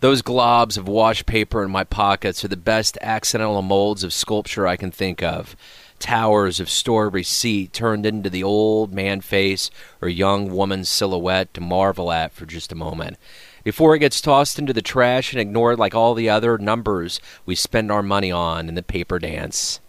Those globs of wash paper in my pockets are the best accidental molds of sculpture I can think of. Towers of store receipt turned into the old man face or young woman's silhouette to marvel at for just a moment. Before it gets tossed into the trash and ignored like all the other numbers we spend our money on in the paper dance.